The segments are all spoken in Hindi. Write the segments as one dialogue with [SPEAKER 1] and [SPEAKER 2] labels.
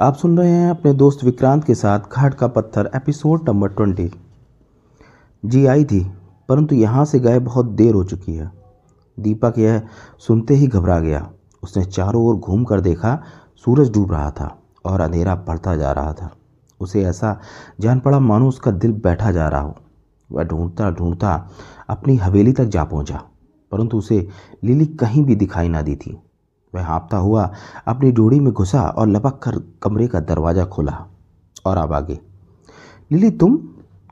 [SPEAKER 1] आप सुन रहे हैं अपने दोस्त विक्रांत के साथ घाट का पत्थर, एपिसोड नंबर ट्वेंटी। जी आई थी, परंतु यहाँ से गए बहुत देर हो चुकी है। दीपक यह सुनते ही घबरा गया। उसने चारों ओर घूम कर देखा, सूरज डूब रहा था और अंधेरा बढ़ता जा रहा था। उसे ऐसा जान पड़ा मानो उसका दिल बैठा जा रहा हो। वह ढूंढता ढूंढता अपनी हवेली तक जा पहुँचा, परंतु उसे लिली कहीं भी दिखाई ना दी थी। वह हाँपता हुआ अपनी डोरी में घुसा और लपक कर कमरे का दरवाज़ा खोला और अब आगे। लिली, तुम?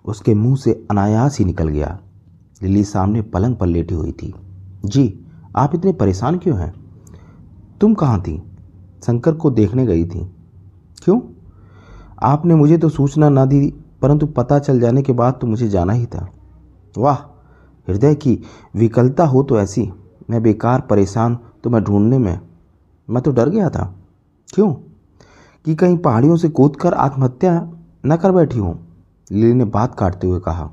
[SPEAKER 1] उसके मुँह से अनायास ही निकल गया। लिली सामने पलंग पर लेटी हुई थी। जी, आप इतने परेशान क्यों हैं? तुम कहाँ थी? शंकर को देखने गई थी। क्यों? आपने मुझे तो सूचना ना दी, परंतु पता चल जाने के बाद तो मुझे जाना ही था। वाह, हृदय की विकलता हो तो ऐसी। मैं बेकार, परेशान तो मैं ढूँढने में मैं तो डर गया था। क्यों? कि कहीं पहाड़ियों से कूद कर आत्महत्या न कर बैठी हूँ, लिली ने बात काटते हुए कहा।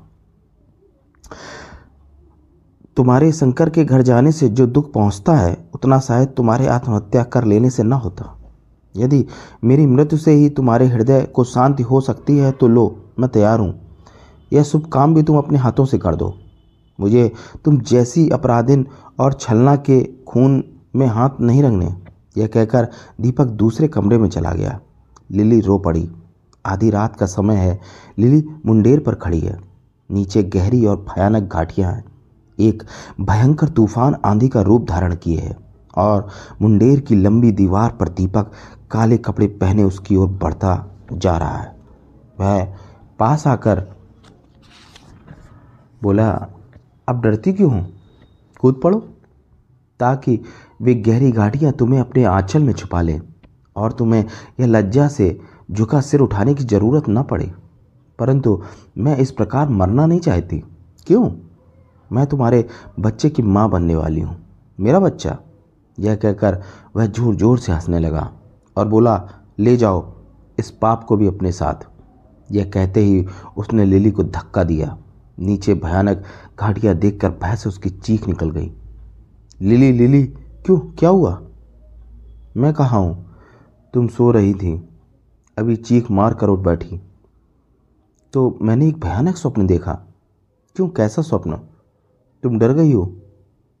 [SPEAKER 1] तुम्हारे शंकर के घर जाने से जो दुख पहुँचता है, उतना शायद तुम्हारे आत्महत्या कर लेने से न होता। यदि मेरी मृत्यु से ही तुम्हारे हृदय को शांति हो सकती है तो लो, मैं तैयार हूँ। यह शुभ काम भी तुम अपने हाथों से कर दो। मुझे तुम जैसी अपराधिन और छलना के खून में हाथ नहीं रंगने। यह कहकर दीपक दूसरे कमरे में चला गया। लिली रो पड़ी। आधी रात का समय है। लिली मुंडेर पर खड़ी है। नीचे गहरी और भयानक घाटियाँ हैं। एक भयंकर तूफ़ान आंधी का रूप धारण किए है और मुंडेर की लंबी दीवार पर दीपक काले कपड़े पहने उसकी ओर बढ़ता जा रहा है। वह पास आकर बोला, अब डरती क्यों हूँ? कूद पड़ो। ताकि वे गहरी घाटियाँ तुम्हें अपने आंचल में छुपा लें और तुम्हें यह लज्जा से झुका सिर उठाने की ज़रूरत न पड़े। परंतु मैं इस प्रकार मरना नहीं चाहती। क्यों? मैं तुम्हारे बच्चे की माँ बनने वाली हूँ। मेरा बच्चा? यह कहकर वह ज़ोर ज़ोर से हंसने लगा और बोला, ले जाओ, इस पाप को भी अपने साथ। यह कहते ही उसने लिली को धक्का दिया। नीचे भयानक घाटियाँ देखकर भय से उसकी चीख निकल गई। लिली लिली, क्यों? क्या हुआ? मैं कहा हूँ? तुम सो रही थी। अभी चीख मार कर उठ बैठी। तो मैंने एक भयानक स्वप्न देखा। क्यों? कैसा स्वप्न? तुम डर गई हो?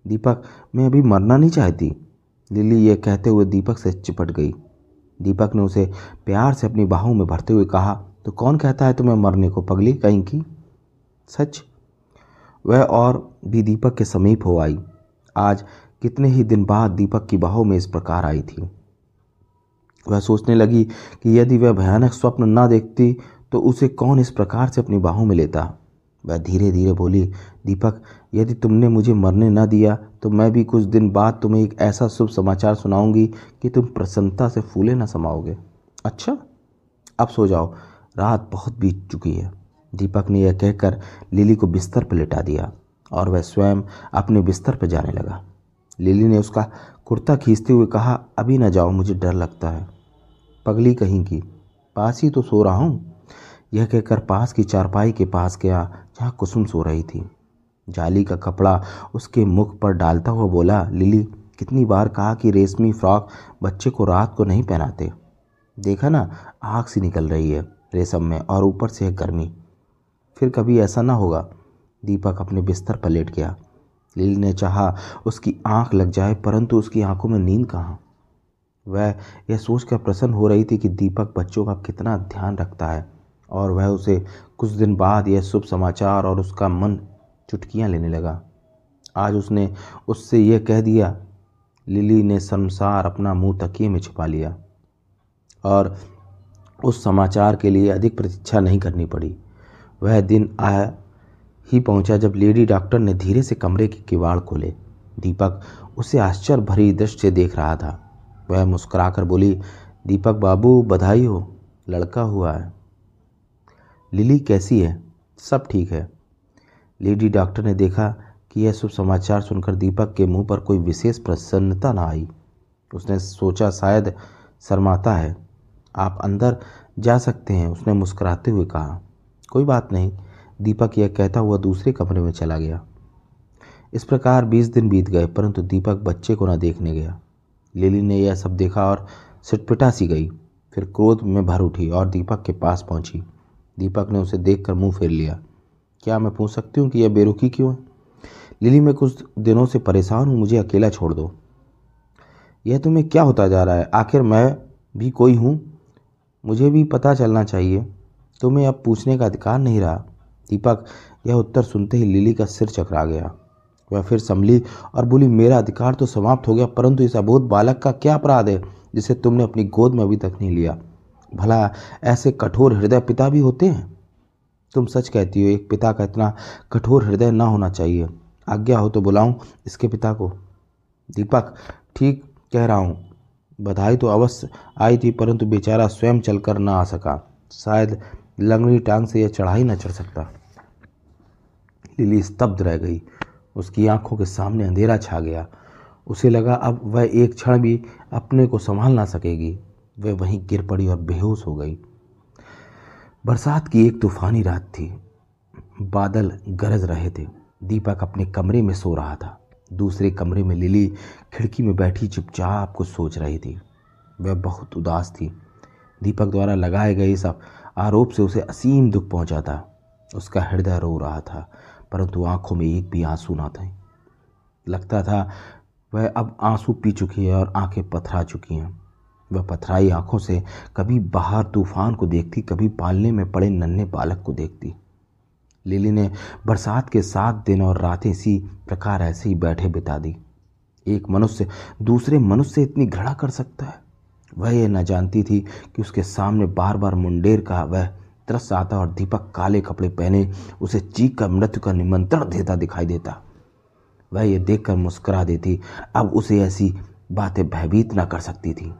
[SPEAKER 1] दीपक, मैं अभी मरना नहीं चाहती। लिली यह कहते हुए दीपक से चिपट गई। दीपक ने उसे प्यार से अपनी बाहों में भरते हुए कहा तो कौन कहता है तुम्हें मरने को पगली कहीं की? सच? वह और भी दीपक के समीप हो आई। आज कितने ही दिन बाद दीपक की बाहों में इस प्रकार आई थी। वह सोचने लगी कि यदि वह भयानक स्वप्न ना देखती तो उसे कौन इस प्रकार से अपनी बाहों में लेता? वह धीरे धीरे बोली, दीपक, यदि तुमने मुझे मरने न दिया तो मैं भी कुछ दिन बाद तुम्हें एक ऐसा शुभ समाचार सुनाऊँगी कि तुम प्रसन्नता से फूले न समाओगे। अच्छा अब सो जाओ। रात बहुत बीत चुकी है। दीपक ने यह कहकर लिली को बिस्तर पर लिटा दिया। और वह स्वयं अपने बिस्तर पर जाने लगा। लिली ने उसका कुर्ता खींचते हुए कहा, अभी न जाओ, मुझे डर लगता है। पगली कहीं की, पास ही तो सो रहा हूँ। यह कहकर पास की चारपाई के पास गया, जहाँ कुसुम सो रही थी। जाली का कपड़ा उसके मुख पर डालता हुआ बोला, लिली, कितनी बार कहा कि रेशमी फ्रॉक बच्चे को रात को नहीं पहनाते? देखा ना, आग सी निकल रही है रेशम में और ऊपर से है गर्मी। फिर कभी ऐसा ना होगा। दीपक अपने बिस्तर पर लेट गया। लिली ने चाहा, उसकी आँख लग जाए, परंतु उसकी आँखों में नींद कहाँ? वह यह सोचकर प्रसन्न हो रही थी कि दीपक बच्चों का कितना ध्यान रखता है, और वह उसे कुछ दिन बाद यह शुभ समाचार और उसका मन चुटकियाँ लेने लगा। आज उसने उससे यह कह दिया, लिली ने संसार अपना मुँह तकिए में छिपा लिया, और उस समाचार के लिए अधिक प्रतीक्षा नहीं करनी पड़ी। वह दिन आया ही पहुँचा जब लेडी डॉक्टर ने धीरे से कमरे के किवाड़ खोले। दीपक उसे आश्चर्य भरी दृष्टि से देख रहा था। वह मुस्कुराकर बोली, दीपक बाबू, बधाई हो। लड़का हुआ है। लिली कैसी है? सब ठीक है। लेडी डॉक्टर ने देखा कि यह शुभ समाचार सुनकर दीपक के मुँह पर कोई विशेष प्रसन्नता ना आई। उसने सोचा, शायद शर्माता है। आप अंदर जा सकते हैं, उसने मुस्कुराते हुए कहा। कोई बात नहीं। दीपक यह कहता हुआ दूसरे कमरे में चला गया। इस प्रकार बीस दिन बीत गए, परंतु दीपक बच्चे को न देखने गया। लिली ने यह सब देखा और सिटपिटा सी गई। फिर क्रोध में भर उठी और दीपक के पास पहुँची। दीपक ने उसे देखकर मुँह फेर लिया। क्या मैं पूछ सकती हूँ कि यह बेरुखी क्यों है? लिली, मैं कुछ दिनों से परेशान हूँ, मुझे अकेला छोड़ दो। यह तुम्हें क्या होता जा रहा है? आखिर मैं भी कोई हूँ? मुझे भी पता चलना चाहिए। तुम्हें अब पूछने का अधिकार नहीं रहा। दीपक, यह उत्तर सुनते ही लिली का सिर चकरा गया। वह फिर संभली और बोली, मेरा अधिकार तो समाप्त हो गया, परंतु इस अबोध बालक का क्या अपराध है, जिसे तुमने अपनी गोद में अभी तक नहीं लिया? भला ऐसे कठोर हृदय पिता भी होते हैं? तुम सच कहती हो, एक पिता का इतना कठोर हृदय ना होना चाहिए। आज्ञा हो तो बुलाऊं इसके पिता को। दीपक, ठीक कह रहा हूँ, बधाई तो अवश्य आई थी, परंतु बेचारा स्वयं चलकर ना आ सका। शायद लंगड़ी टांग से यह चढ़ाई न चढ़ सकता। लिली स्तब्ध रह गई। उसकी आँखों के सामने अंधेरा छा गया। उसे लगा अब वह एक क्षण भी अपने को संभाल ना सकेगी। वह वहीं गिर पड़ी और बेहोश हो गई। बरसात की एक तूफानी रात थी। बादल गरज रहे थे। दीपक अपने कमरे में सो रहा था। दूसरे कमरे में लिली खिड़की में बैठी चुपचाप कुछ सोच रही थी। वह बहुत उदास थी। दीपक द्वारा लगाए गए इस आरोप से उसे असीम दुख पहुँचा था। उसका हृदय रो रहा था। परंतु आँखों में एक भी आँसू ना थे। लगता था वह अब आँसू पी चुकी है और आँखें पथरा चुकी हैं। वह पथराई आँखों से कभी बाहर तूफ़ान को देखती, कभी पालने में पड़े नन्हे बालक को देखती। लिली ने बरसात के सात दिन और रातें इसी प्रकार ऐसे ही बैठे बिता दी। एक मनुष्य दूसरे मनुष्य से इतनी घृणा कर सकता है? वह यह न जानती थी कि उसके सामने बार बार मुंडेर का वह तरस आता और दीपक काले कपड़े पहने उसे चीख कर मृत्यु का निमंत्रण देता दिखाई देता। वह ये देखकर मुस्कुरा देती, अब उसे ऐसी बातें भयभीत न कर सकती थी।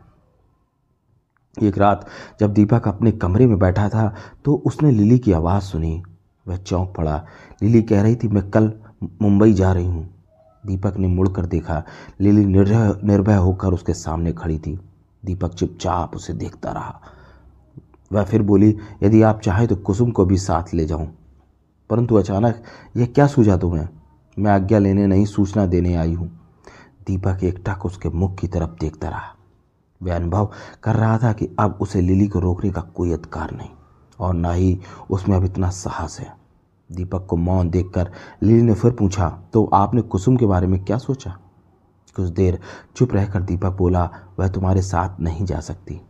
[SPEAKER 1] एक रात जब दीपक अपने कमरे में बैठा था तो उसने लिली की आवाज़ सुनी। वह चौंक पड़ा। लिली कह रही थी, मैं कल मुंबई जा रही हूँ। दीपक ने मुड़कर देखा। लिली निर्भय निर्भय होकर उसके सामने खड़ी थी। दीपक चुपचाप उसे देखता रहा। वह फिर बोली, यदि आप चाहें तो कुसुम को भी साथ ले जाऊँ। परंतु अचानक, यह क्या सूझा तुम्हें? मैं आज्ञा लेने नहीं, सूचना देने आई हूँ। दीपक एकटक उसके मुख की तरफ़ देखता रहा। वह अनुभव कर रहा था कि अब उसे लिली को रोकने का कोई अधिकार नहीं, और ना ही उसमें अब इतना साहस है। दीपक को मौन देखकर लिली ने फिर पूछा तो आपने कुसुम के बारे में क्या सोचा? कुछ देर चुप रहकर दीपक बोला, वह तुम्हारे साथ नहीं जा सकती।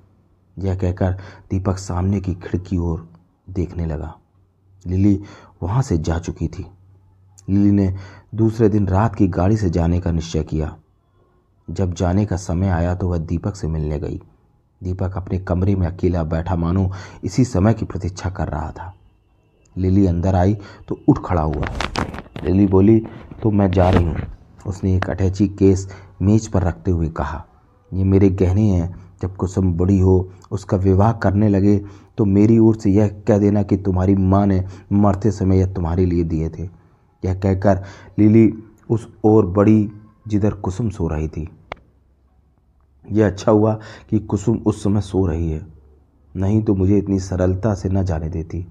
[SPEAKER 1] यह कहकर दीपक सामने की खिड़की ओर देखने लगा। लिली वहाँ से जा चुकी थी। लिली ने दूसरे दिन रात की गाड़ी से जाने का निश्चय किया। जब जाने का समय आया तो वह दीपक से मिलने गई। दीपक अपने कमरे में अकेला बैठा मानो इसी समय की प्रतीक्षा कर रहा था। लिली अंदर आई तो उठ खड़ा हुआ। लिली बोली तो मैं जा रही हूँ। उसने एक अटैची केस मेज पर रखते हुए कहा, ये मेरे गहने हैं। जब कुसुम बड़ी हो, उसका विवाह करने लगे तो मेरी ओर से यह कह देना कि तुम्हारी माँ ने मरते समय यह तुम्हारे लिए दिए थे। यह कहकर लिली उस ओर बड़ी जिधर कुसुम सो रही थी। यह अच्छा हुआ कि कुसुम उस समय सो रही है। नहीं तो मुझे इतनी सरलता से न जाने देती।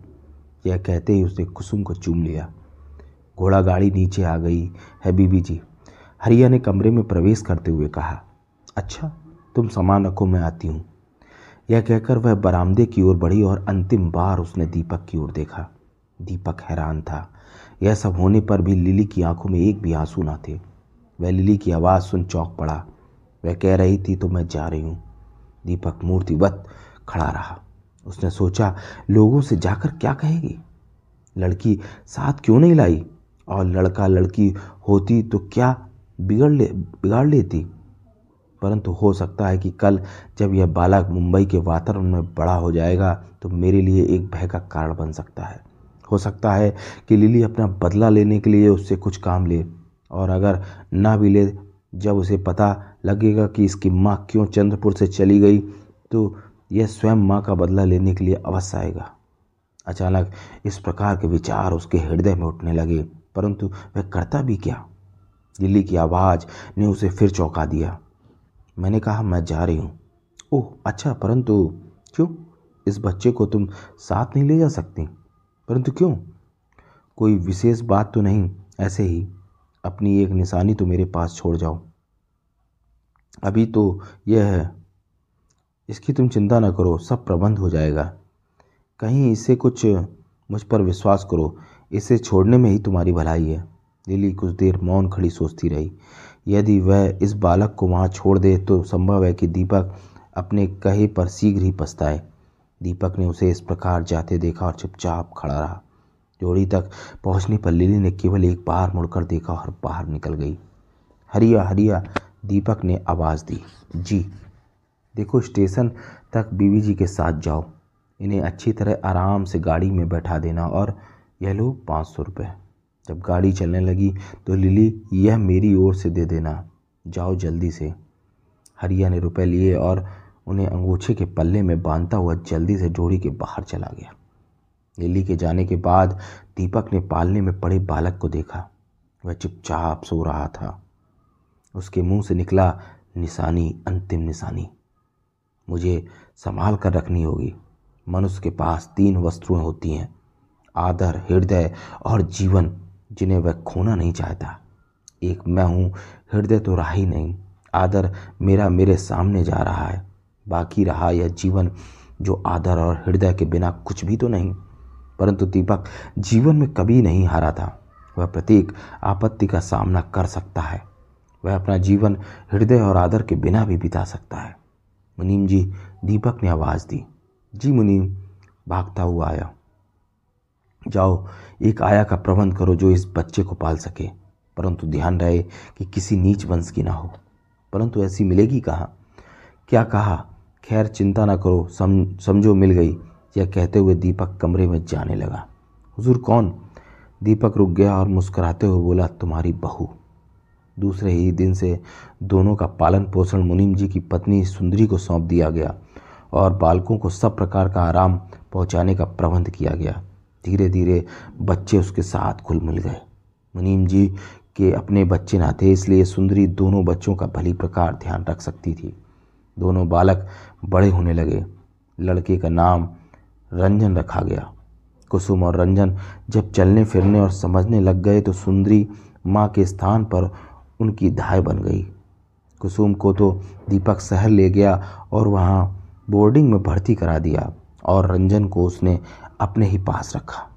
[SPEAKER 1] यह कहते ही उसने कुसुम को चूम लिया। घोड़ा गाड़ी नीचे आ गई है, बीबी जी। हरिया ने कमरे में प्रवेश करते हुए कहा अच्छा तुम सामान रखो मैं आती हूँ। यह कहकर वह बरामदे की ओर बढ़ी और अंतिम बार उसने दीपक की ओर देखा। दीपक हैरान था। यह सब होने पर भी लिली की आँखों में एक भी आँसू ना थे। वह लिली की आवाज़ सुन चौंक पड़ा। वह कह रही थी तो मैं जा रही हूँ। दीपक मूर्तिवत खड़ा रहा। उसने सोचा, लोगों से जाकर क्या कहेगी? लड़की साथ क्यों नहीं लाई? और लड़का लड़की होती तो क्या बिगड़ ले, बिगाड़ लेती? परंतु हो सकता है कि कल जब यह बालक मुंबई के वातावरण में बड़ा हो जाएगा तो मेरे लिए एक भय का कारण बन सकता है। हो सकता है कि लिली अपना बदला लेने के लिए उससे कुछ काम ले, और अगर ना भी ले, जब उसे पता लगेगा कि इसकी माँ क्यों चंद्रपुर से चली गई तो यह स्वयं माँ का बदला लेने के लिए अवश्य आएगा। अचानक इस प्रकार के विचार उसके हृदय में उठने लगे, परंतु वह करता भी क्या? दिल्ली की आवाज़ ने उसे फिर चौंका दिया। मैंने कहा, मैं जा रही हूँ। ओह अच्छा परंतु क्यों? इस बच्चे को तुम साथ नहीं ले जा सकती। परंतु क्यों? कोई विशेष बात तो नहीं, ऐसे ही। अपनी एक निशानी तो मेरे पास छोड़ जाओ। अभी तो यह है। इसकी तुम चिंता न करो, सब प्रबंध हो जाएगा। कहीं इसे कुछ मुझ पर विश्वास करो। इसे छोड़ने में ही तुम्हारी भलाई है। लिली कुछ देर मौन खड़ी सोचती रही। यदि वह इस बालक को वहाँ छोड़ दे तो संभव है कि दीपक अपने कहे पर शीघ्र ही पछताए। दीपक ने उसे इस प्रकार जाते देखा और चुपचाप खड़ा रहा। जोड़ी तक पहुँचने पर लिली ने केवल एक बार मुड़कर देखा और बाहर निकल गई। हरिया हरिया, दीपक ने आवाज़ दी। जी, देखो स्टेशन तक बीवी जी के साथ जाओ। इन्हें अच्छी तरह आराम से गाड़ी में बैठा देना और यह लो पाँच सौ रुपये जब गाड़ी चलने लगी तो लिली, यह मेरी ओर से दे देना। जाओ जल्दी से। हरिया ने रुपए लिए और उन्हें अंगूछे के पल्ले में बांधता हुआ जल्दी से जोड़ी के बाहर चला गया। लिली के जाने के बाद दीपक ने पालने में पड़े बालक को देखा। वह चुपचाप सो रहा था। उसके मुँह से निकला निशानी, अंतिम निशानी। मुझे संभाल कर रखनी होगी। मनुष्य के पास तीन वस्तुएँ होती हैं। आदर, हृदय और जीवन। जिन्हें वह खोना नहीं चाहता। एक मैं हूँ, हृदय तो रहा ही नहीं। आदर मेरा मेरे सामने जा रहा है। बाकी रहा यह जीवन जो आदर और हृदय के बिना कुछ भी तो नहीं। परंतु दीपक जीवन में कभी नहीं हारा था। वह प्रत्येक आपत्ति का सामना कर सकता है। वह अपना जीवन हृदय और आदर के बिना भी बिता सकता है। मुनीम जी, दीपक ने आवाज़ दी। जी मुनीम, भागता हुआ आया। जाओ, एक आया का प्रबंध करो जो इस बच्चे को पाल सके। परंतु ध्यान रहे कि किसी नीच वंश की ना हो। परंतु ऐसी मिलेगी कहाँ? क्या कहा? खैर, चिंता ना करो, सम, समझो मिल गई। यह कहते हुए दीपक कमरे में जाने लगा। हुजूर कौन? दीपक रुक गया और मुस्कुराते हुए बोला, तुम्हारी बहू। दूसरे ही दिन से दोनों का पालन पोषण मुनीम जी की पत्नी सुंदरी को सौंप दिया गया और बालकों को सब प्रकार का आराम पहुँचाने का प्रबंध किया गया। धीरे धीरे बच्चे उसके साथ खुल मिल गए। मुनीम जी के अपने बच्चे ना थे इसलिए सुंदरी दोनों बच्चों का भली प्रकार ध्यान रख सकती थी। दोनों बालक बड़े होने लगे। लड़के का नाम रंजन रखा गया। कुसुम और रंजन जब चलने, फिरने और समझने लग गए तो सुंदरी माँ के स्थान पर उनकी धाय बन गई। कुसुम को तो दीपक शहर ले गया और वहाँ बोर्डिंग में भर्ती करा दिया। और रंजन को उसने अपने ही पास रखा।